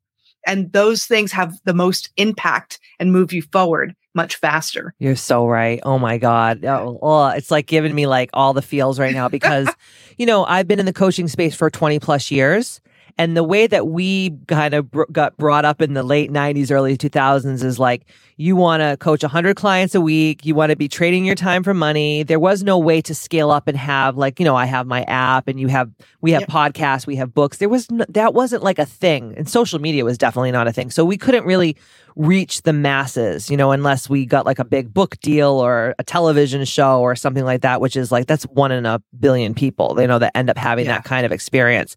and those things have the most impact and move you forward much faster. You're so right. Oh my God. Oh, oh, it's like giving me like all the feels right now because, you know, I've been in the coaching space for 20 plus years. And the way that we kind of br- got brought up in the late 90s, early 2000s is like, you want to coach 100 clients a week. You want to be trading your time for money. There was no way to scale up and have, like, you know, I have my app and you have, we have Yep. podcasts, we have books. There was, no, that wasn't like a thing. And social media was definitely not a thing. So we couldn't really reach the masses, you know, unless we got like a big book deal or a television show or something like that, which is like that's one in a billion people, you know, that end up having Yeah. that kind of experience.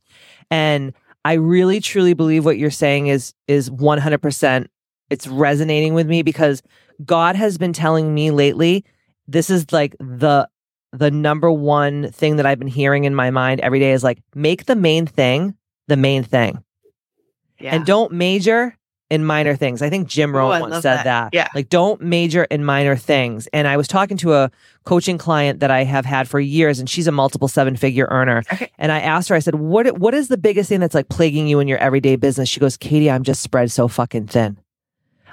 And I really truly believe what you're saying is is 100% it's resonating with me because God has been telling me lately this is like the the number one thing that I've been hearing in my mind every day is like make the main thing the main thing Yeah. and don't major in minor things. I think Jim Oh, Rohn once said that. that. Yeah. Like don't major in minor things. And I was talking to a coaching client that I have had for years and she's a multiple seven figure earner. Okay. And I asked her, I said, what what is the biggest thing that's like plaguing you in your everyday business? She goes, Katie, I'm just spread so fucking thin.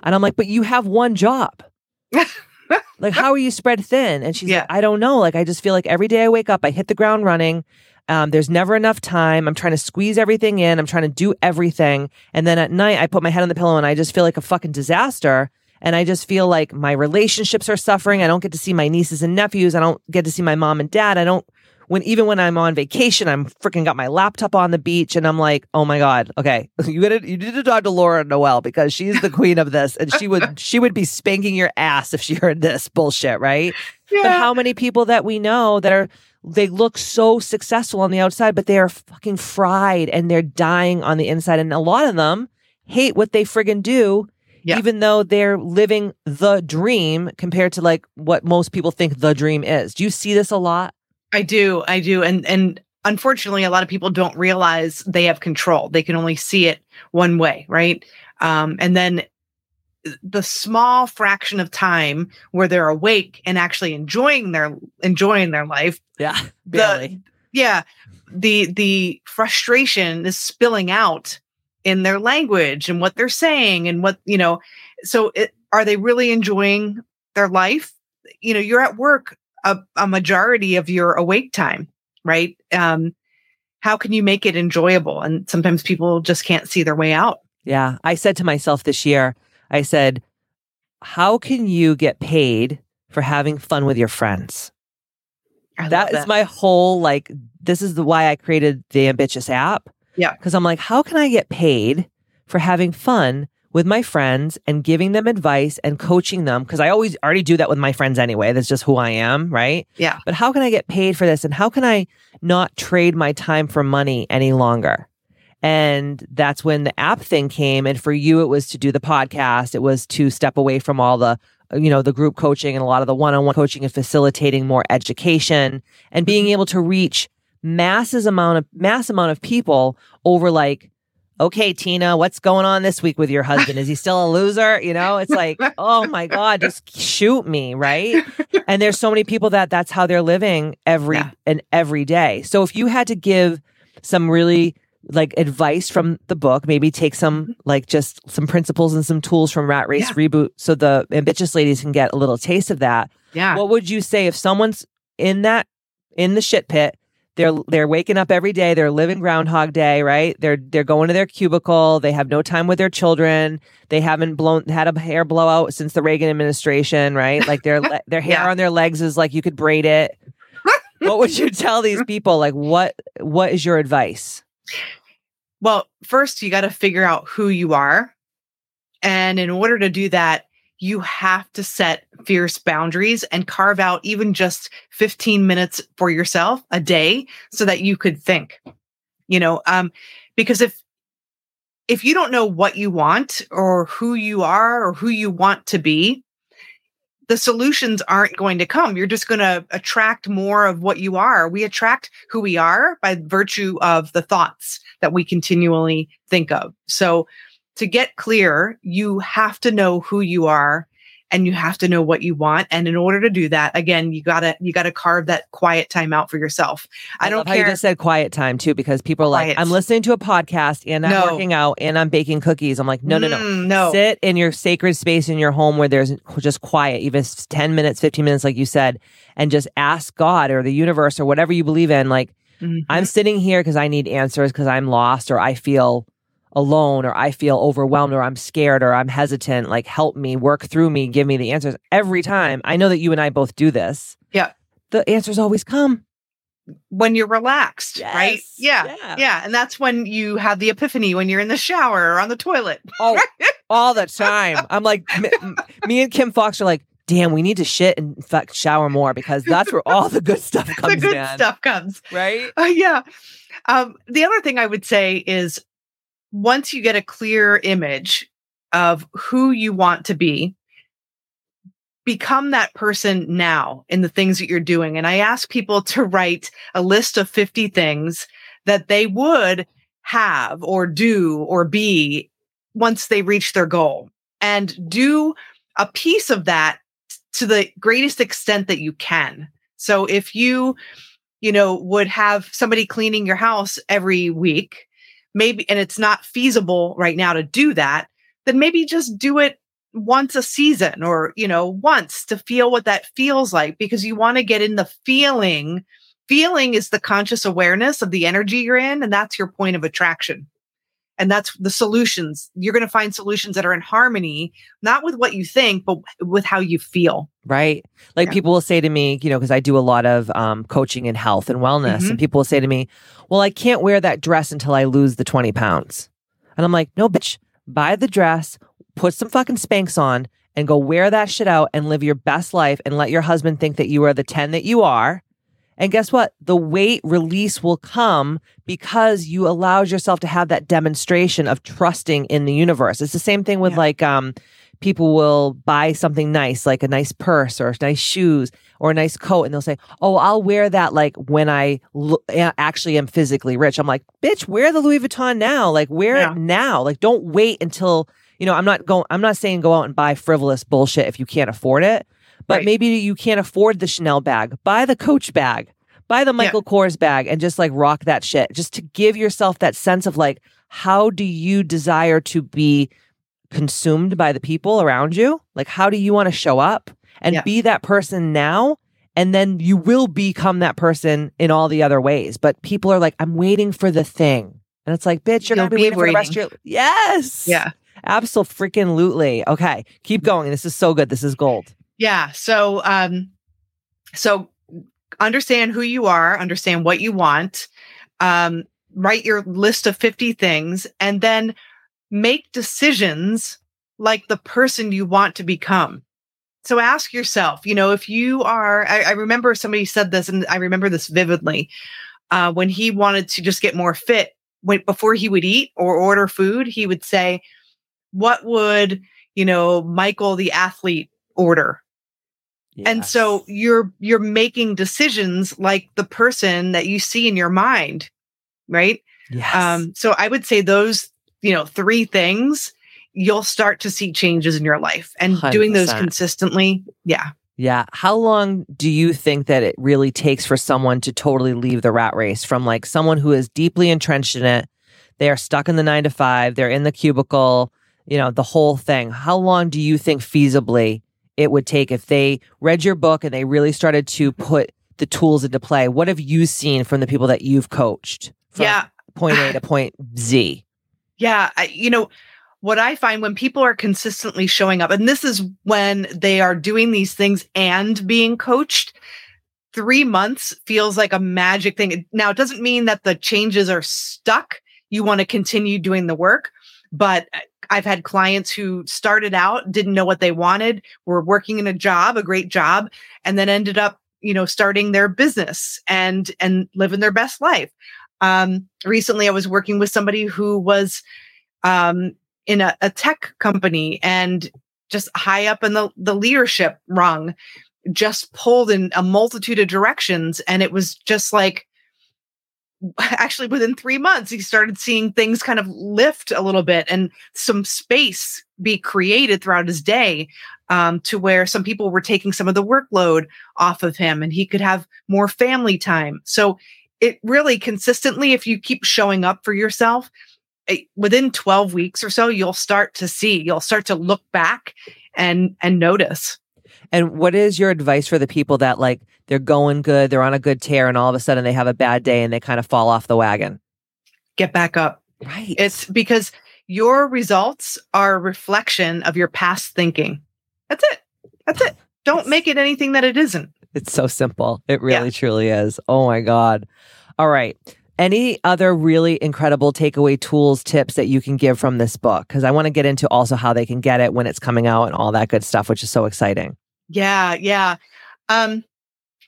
And I'm like, but you have one job. like, how are you spread thin? And she's Yeah. like, I don't know. Like, I just feel like every day I wake up, I hit the ground running. Um, there's never enough time. I'm trying to squeeze everything in. I'm trying to do everything. And then at night, I put my head on the pillow and I just feel like a fucking disaster. And I just feel like my relationships are suffering. I don't get to see my nieces and nephews. I don't get to see my mom and dad. I don't, when even when I'm on vacation, I'm freaking got my laptop on the beach and I'm like, oh my God, okay. You gotta, you need to talk to Laura Noel because she's the queen of this and she would, she would be spanking your ass if she heard this bullshit, right? Yeah. But how many people that we know that are they look so successful on the outside, but they are fucking fried and they're dying on the inside. And a lot of them hate what they friggin' do, Yeah. even though they're living the dream compared to like what most people think the dream is. Do you see this a lot? I do. I do. And and unfortunately a lot of people don't realize they have control. They can only see it one way, right? Um and then the small fraction of time where they're awake and actually enjoying their enjoying their life Yeah, barely. yeah the the frustration is spilling out in their language and what they're saying and what you know so it, are they really enjoying their life you know you're at work a, a majority of your awake time right um how can you make it enjoyable and sometimes people just can't see their way out Yeah. I said to myself this year, I said, how can you get paid for having fun with your friends? That love my whole like this is the why I created the ambitchious app. Yeah. Cuz I'm like how can I get paid for having fun with my friends and giving them advice and coaching them cuz I always already do that with my friends anyway. That's just who I am, right? Yeah. But how can I get paid for this and how can I not trade my time for money any longer? And that's when the app thing came. And for you, it was to do the podcast. It was to step away from all the, you know, the group coaching and a lot of the one-on-one coaching and facilitating more education and being mm-hmm. able to reach masses amount of mass amount of people over like, okay, Tina, what's going on this week with your husband? Is he still a loser? You know, it's like, oh my God, just shoot me, right? And there's so many people that that's how they're living every Yeah. and every day. So if you had to give some really like advice from the book, maybe take some mm-hmm. like just some principles and some tools from Rat Race Yeah. Reboot so the ambitchious ladies can get a little taste of that. Yeah. What would you say if someone's in that in the shit pit? They're they're waking up every day. They're living Groundhog Day, right? They're they're going to their cubicle. They have no time with their children. They haven't blown had a hair blowout since the Reagan administration, right? Like their their hair Yeah. on their legs is like you could braid it. what would you tell these people? Like what what is your advice? Well, first you got to figure out who you are. And in order to do that, you have to set fierce boundaries and carve out even just 15 minutes for yourself a day so that you could think. You know, um because if if you don't know what you want or who you are or who you want to be, the solutions aren't going to come. You're just going to attract more of what you are. We attract who we are by virtue of the thoughts that we continually think of. So, to get clear, you have to know who you are and you have to know what you want. And in order to do that, again, you gotta you gotta carve that quiet time out for yourself. I, don't how you just said quiet time too, because people are like, Quiet. I'm listening to a podcast and I'm No. working out and I'm baking cookies. I'm like, no, no, no. Mm, no. Sit in your sacred space in your home where there's just quiet, even 10 minutes, 15 minutes, like you said, and just ask God or the universe or whatever you believe in. Like, Mhm. I'm sitting here because I need answers because I'm lost or I feel alone or I feel overwhelmed or I'm scared or I'm hesitant. Like, help me, work through me, give me the answers. Every time, I know that you and I both do this. Yeah. The answers always come. when you're relaxed, right? Yeah. Yeah. yeah. And that's when you have the epiphany when you're in the shower or on the toilet. Oh, all the time. I'm like, me, me and Kim Fox are like, damn, we need to shit and fuck shower more because that's where all the good stuff comes the good stuff comes. Right? Uh, yeah. Um, the other thing I would say is once you get a clear image of who you want to be, become that person now in the things that you're doing. And I ask people to write a list of 50 things that they would have or do or be once they reach their goal and do a piece of that to the greatest extent that you can. So if you you know, would have somebody cleaning your house every week, maybe, and it's not feasible right now to do that, then maybe just do it once a season or, you know, once to feel what that feels like because you want to get in the feeling. Feeling is the conscious awareness of the energy you're in, and that's your point of attraction. And that's the solutions. You're going to find solutions that are in harmony, not with what you think, but with how you feel. Right. Like Yeah. people will say to me, you know, because I do a lot of um, coaching in health and wellness, Mm-hmm. and people will say to me, well, I can't wear that dress until I lose the 20 pounds. And I'm like, no, bitch, buy the dress, put some fucking Spanx on, and go wear that shit out and live your best life and let your husband think that you are the 10 that you are. And guess what? The weight release will come because you allowed yourself to have that demonstration of trusting in the universe. It's the same thing with Yeah. like um people will buy something nice, like a nice purse or nice shoes or a nice coat, and they'll say, "Oh, I'll wear that like when I lo- actually am physically rich." I'm like, "Bitch, wear the Louis Vuitton now. Like, wear Yeah. it now. Like, don't wait until you know." I'm not going. I'm not saying go out and buy frivolous bullshit if you can't afford it, but Right. maybe you can't afford the Chanel bag. Buy the Coach bag. Buy the Michael Kors bag and just like rock that shit. Just to give yourself that sense of like, how do you desire to be consumed by the people around you? Like, how do you want to show up and Yeah. be that person now? And then you will become that person in all the other ways. But people are like, I'm waiting for the thing. And it's like, bitch, you're going to be be waiting for the rest of your Yes. Yeah. Absolutely. Freaking lootly. Okay. Keep going. This is so good. This is gold. Yeah. So, um, so understand who you are, understand what you want, um, write your list of 50 things, and then make decisions like the person you want to become. So ask yourself, you know, if you are, I, I remember somebody said this, and I remember this vividly. Uh, when he wanted to just get more fit, when before he would eat or order food, he would say, "What would you know, Michael the athlete order?" And so you're you're making decisions like the person that you see in your mind, right? Yes. Um, so I would say those, you know, three things, you'll start to see changes in your life. And doing those consistently, yeah. Yeah. How long do you think that it really takes for someone to totally leave the rat race from like someone who is deeply entrenched in it? They are stuck in the nine to five, they're in the cubicle, you know, the whole thing. How long do you think feasibly it would take if they read your book and they really started to put the tools into play? What have you seen from the people that you've coached? From Yeah. Point A to point Z. Yeah, I, you know, what I find when people are consistently showing up, and this is when they are doing these things and being coached, three months feels like a magic thing. Now, it doesn't mean that the changes are stuck. You want to continue doing the work, but uh, I've had clients who started out, didn't know what they wanted, were working in a job, a great job, and then ended up, you know, starting their business and and living their best life. Um, recently, I was working with somebody who was um, in a, a tech company and just high up in the, the leadership rung, just pulled in a multitude of directions. And it was just like, actually within three months, he started seeing things kind of lift a little bit and some space be created throughout his day um, to where some people were taking some of the workload off of him and he could have more family time. So it really consistently, if you keep showing up for yourself, eh, within 12 weeks or so, you'll start to see, you'll start to look back and and notice. And what is your advice for the people that like they're going good, they're on a good tear, and all of a sudden they have a bad day and they kind of fall off the wagon? Get back up. Right. It's because your results are a reflection of your past thinking. That's it. That's it. Don't make it anything that it isn't. It's so simple. It really truly is. Oh my God. All right. Any other really incredible takeaway tools, tips that you can give from this book? Because I want to get into also how they can get it when it's coming out and all that good stuff, which is so exciting. Yeah, yeah. Um,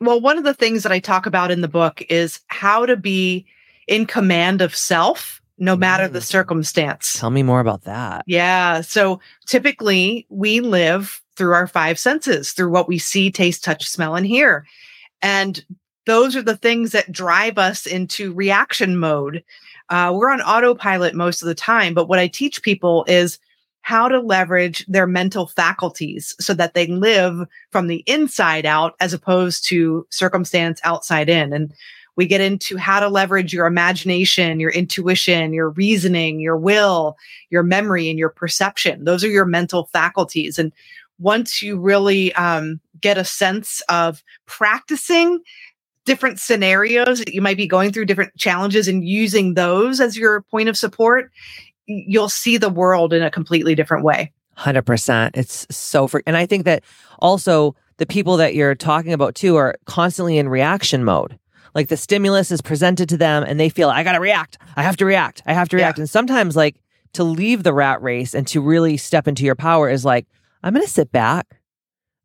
well, one of the things that I talk about in the book is how to be in command of self, no matter the Mm. circumstance. Tell me more about that. Yeah. So typically we live through our five senses, through what we see, taste, touch, smell, and hear. And those are the things that drive us into reaction mode. Uh, we're on autopilot most of the time. But what I teach people is how to leverage their mental faculties so that they live from the inside out as opposed to circumstance outside in. And we get into how to leverage your imagination, your intuition, your reasoning, your will, your memory, and your perception. Those are your mental faculties. And once you really um, get a sense of practicing different scenarios that you might be going through, different challenges, and using those as your point of support, you'll see the world in a completely different way. 100%. It's so fr- and I think that also the people that you're talking about too are constantly in reaction mode. Like the stimulus is presented to them and they feel I got to react. I have to react. I have to Yeah. react. And sometimes like to leave the rat race and to really step into your power is like I'm going to sit back.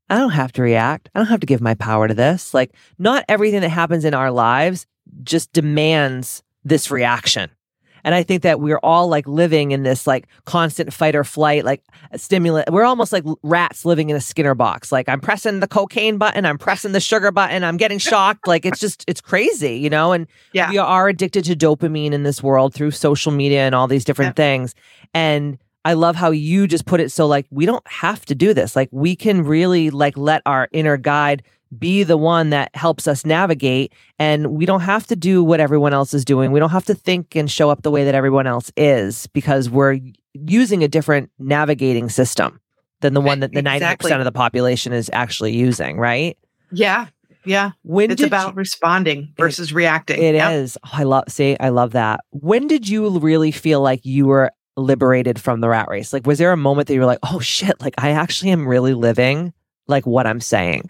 I don't have to react. I don't have to give my power to this. Like not everything that happens in our lives just demands this reaction. And I think that we're all like living in this like constant fight or flight, like stimulant. We're almost like rats living in a Skinner box. Like I'm pressing the cocaine button, I'm pressing the sugar button, I'm getting shocked. like it's just, it's crazy, you know? And Yeah. we are addicted to dopamine in this world through social media and all these different things. And I love how you just put it so like we don't have to do this. Like we can really like let our inner guide be the one that helps us navigate and we don't have to do what everyone else is doing. We don't have to think and show up the way that everyone else is because we're using a different navigating system than the one that the 90% of the population is actually using, right? Yeah. Yeah. When It's about you- responding versus reacting. It Yep. is. Oh, I love see, I love that. When did you really feel like you were liberated from the rat race? Like, was there a moment that you were like, oh shit, like I actually am really living like what I'm saying?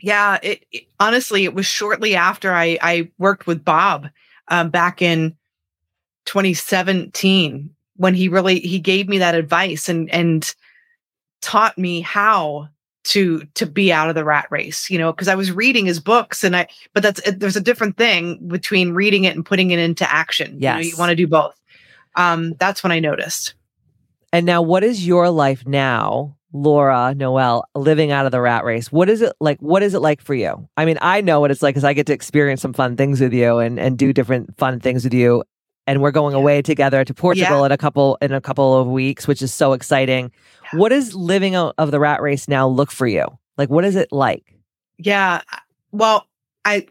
Yeah, it, it honestly, it was shortly after I, I worked with Bob um, back in 2017 when he really he gave me that advice and and taught me how to to be out of the rat race you know because i was reading his books and i but that's there's a different thing between reading it and putting it into action yes. you, know, you want to do both um that's when i noticed and now what is your life now laura noel living out of the rat race what is it like what is it like for you i mean i know what it's like because i get to experience some fun things with you and and do different fun things with you and we're going away together to Portugal yeah. in a couple in a couple of weeks, which is so exciting. Yeah. What does living out of the rat race now look for you? Like, what is it like? Yeah, well, I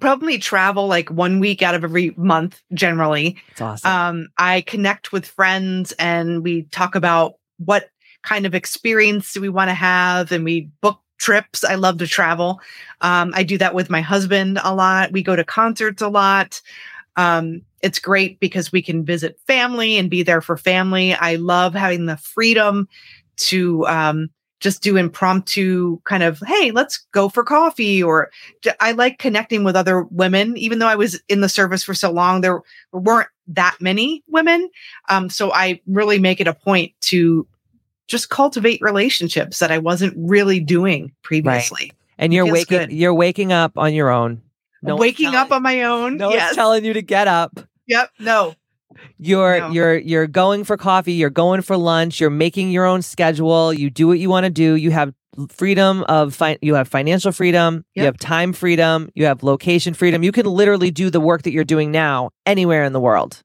probably travel like one week out of every month generally. That's awesome. Um, I connect with friends and we talk about what kind of experience do we want to have, and we book trips. I love to travel. Um, I do that with my husband a lot. We go to concerts a lot. Um, it's great because we can visit family and be there for family. I love having the freedom to um, just do impromptu kind of, hey, let's go for coffee. Or I like connecting with other women, even though I was in the service for so long, there weren't that many women. Um, so I really make it a point to just cultivate relationships that I wasn't really doing previously. Right. And you're waking good. you're waking up on your own. No waking up on my own. No yes. one's telling you to get up. Yep. No. You're no. you're you're going for coffee, you're going for lunch, you're making your own schedule, you do what you want to do, you have freedom of fi- you have financial freedom, yep. you have time freedom, you have location freedom. You can literally do the work that you're doing now anywhere in the world.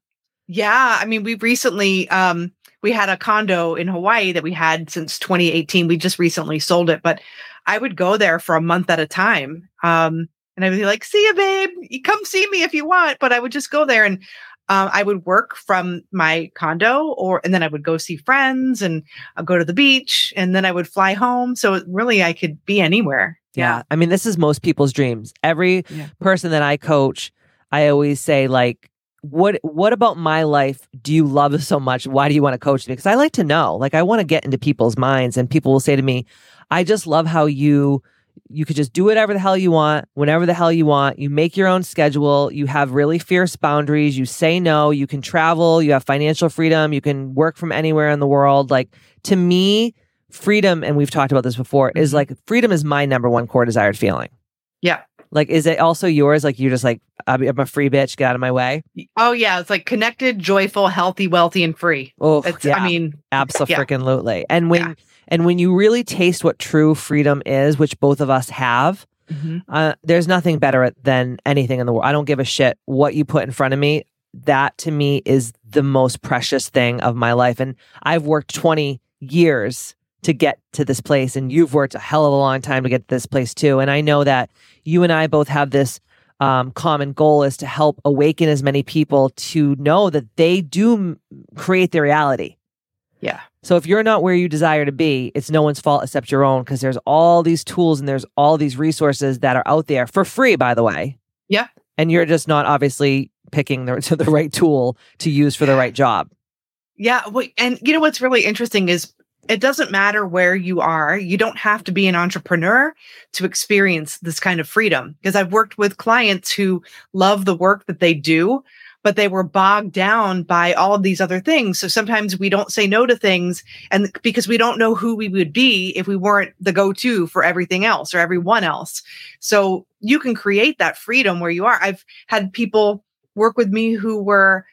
Yeah, I mean, we recently um we had a condo in Hawaii that we had since 2018. We just recently sold it, but I would go there for a month at a time. Um and I would be like, "See you, babe. You come see me if you want." But I would just go there, and um, I would work from my condo, or and then I would go see friends, and I'll go to the beach, and then I would fly home. So really, I could be anywhere. Yeah, yeah. I mean, this is most people's dreams. Every yeah. person that I coach, I always say like, what what about my life do you love so much why do you want to coach me because i like to know like i want to get into people's minds and people will say to me i just love how you you could just do whatever the hell you want, whenever the hell you want. You make your own schedule. You have really fierce boundaries. You say no. You can travel. You have financial freedom. You can work from anywhere in the world. Like to me, freedom, and we've talked about this before, is mm-hmm. like freedom is my number one core desired feeling. Yeah. Like, is it also yours? Like, you're just like, I'm a free bitch, get out of my way. Oh, yeah. It's like connected, joyful, healthy, wealthy, and free. Oh, yeah. I mean, absolutely. Yeah. And when, yeah and when you really taste what true freedom is, which both of us have, mm-hmm. uh, there's nothing better than anything in the world. I don't give a shit what you put in front of me. That to me is the most precious thing of my life. And I've worked 20 years to get to this place, and you've worked a hell of a long time to get to this place too. And I know that you and I both have this um, common goal is to help awaken as many people to know that they do create their reality. Yeah. So if you're not where you desire to be, it's no one's fault except your own because there's all these tools and there's all these resources that are out there for free, by the way. Yeah. And you're just not obviously picking the, the right tool to use for the right job. Yeah. Well, And you know what's really interesting is it doesn't matter where you are. You don't have to be an entrepreneur to experience this kind of freedom. Because I've worked with clients who love the work that they do, but they were bogged down by all of these other things. So sometimes we don't say no to things and because we don't know who we would be if we weren't the go-to for everything else or everyone else. So you can create that freedom where you are. I've had people work with me who were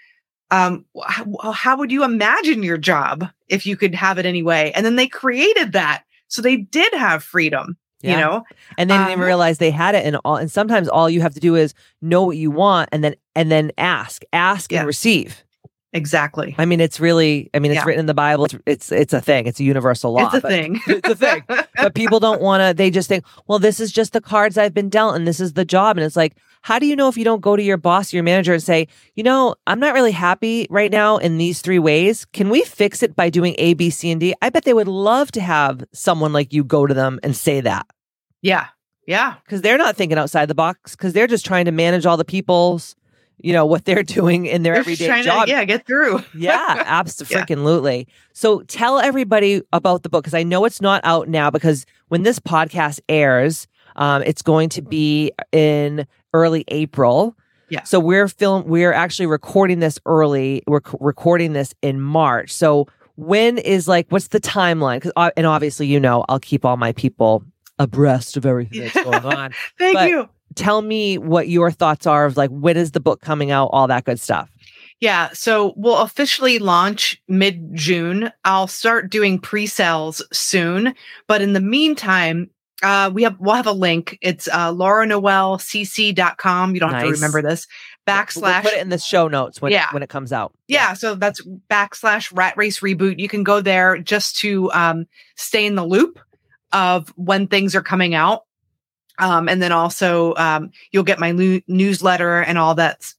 um, how, how would you imagine your job if you could have it anyway? And then they created that. So they did have freedom. Yeah. you know and they didn't even um, realize they had it and all and sometimes all you have to do is know what you want and then and then ask ask yeah. and receive exactly i mean it's really i mean it's yeah. written in the bible it's, it's it's a thing it's a universal law it's a thing it's a thing but people don't want to they just think well this is just the cards i've been dealt and this is the job and it's like how do you know if you don't go to your boss, your manager, and say, you know, I'm not really happy right now in these three ways. Can we fix it by doing A, B, C, and D? I bet they would love to have someone like you go to them and say that. Yeah. Yeah. Because they're not thinking outside the box because they're just trying to manage all the people's you know, what they're doing in their They're everyday job. To, yeah, get through. Yeah, absolutely. So tell everybody about the book because I know it's not out now because when this podcast airs, um, it's going to be in early April. Yeah. So we're film. We're actually recording this early. We're c- recording this in March. So when is like what's the timeline? Because uh, and obviously you know I'll keep all my people abreast of everything that's going on. Thank But- you. Tell me what your thoughts are of like when is the book coming out? All that good stuff. Yeah, so we'll officially launch mid June. I'll start doing pre sales soon, but in the meantime, uh, we have we'll have a link. It's uh, lauranoelcc.com. You don't have to remember this. Backslash. We'll put it in the show notes when Yeah. when it comes out. yeah, so that's backslash rat race reboot. You can go there just to um, stay in the loop of when things are coming out. Um, and then also um, you'll get my newsletter and all that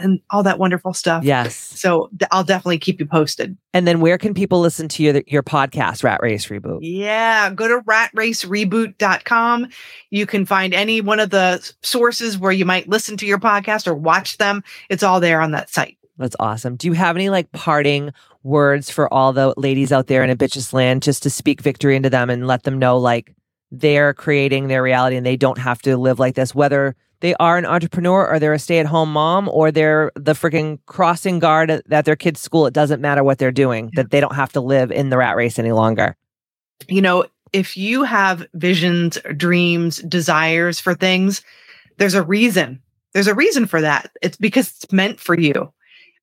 and all that wonderful stuff. Yes. So th- I'll definitely keep you posted. And then where can people listen to your your podcast, Rat Race Reboot? Yeah, go to ratracereboot.com. You can find any one of the sources where you might listen to your podcast or watch them. It's all there on that site. That's awesome. Do you have any like parting words for all the ladies out there in ambitchious land just to speak victory into them and let them know like they're creating their reality and they don't have to live like this, whether they are an entrepreneur or they're a stay at home mom or they're the freaking crossing guard at, at their kid's school. It doesn't matter what they're doing, that they don't have to live in the rat race any longer. You know, if you have visions, dreams, desires for things, there's a reason. There's a reason for that. It's because it's meant for you.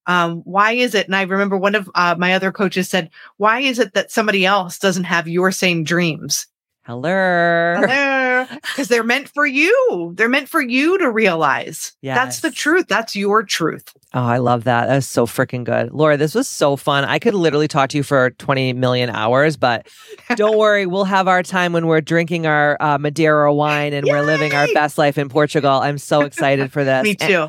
Um, why is it? And I remember one of uh, my other coaches said, Why is it that somebody else doesn't have your same dreams? Hello. Hello. Because they're meant for you. They're meant for you to realize. That's the truth. That's your truth. Oh, I love that. That's so freaking good. Laura, this was so fun. I could literally talk to you for 20 million hours, but don't worry. We'll have our time when we're drinking our uh, Madeira wine and we're living our best life in Portugal. I'm so excited for this. Me And, too.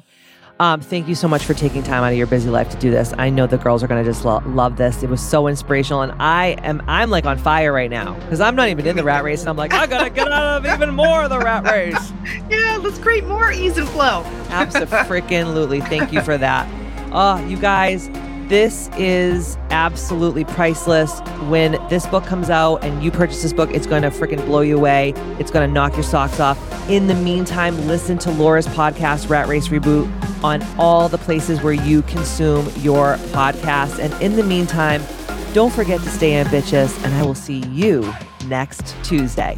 Um, thank you so much for taking time out of your busy life to do this. I know the girls are going to just lo- love this. It was so inspirational. And I am, I'm like on fire right now because I'm not even in the rat race. And I'm like, I got to get out of even more of the rat race. Yeah, let's create more ease and flow. Absolutely. Thank you for that. Oh, you guys, this is absolutely priceless. When this book comes out and you purchase this book, it's going to freaking blow you away. It's going to knock your socks off. In the meantime, listen to Laura's podcast, Rat Race Reboot, on all the places where you consume your podcast. And in the meantime, don't forget to stay ambitchious, and I will see you next Tuesday.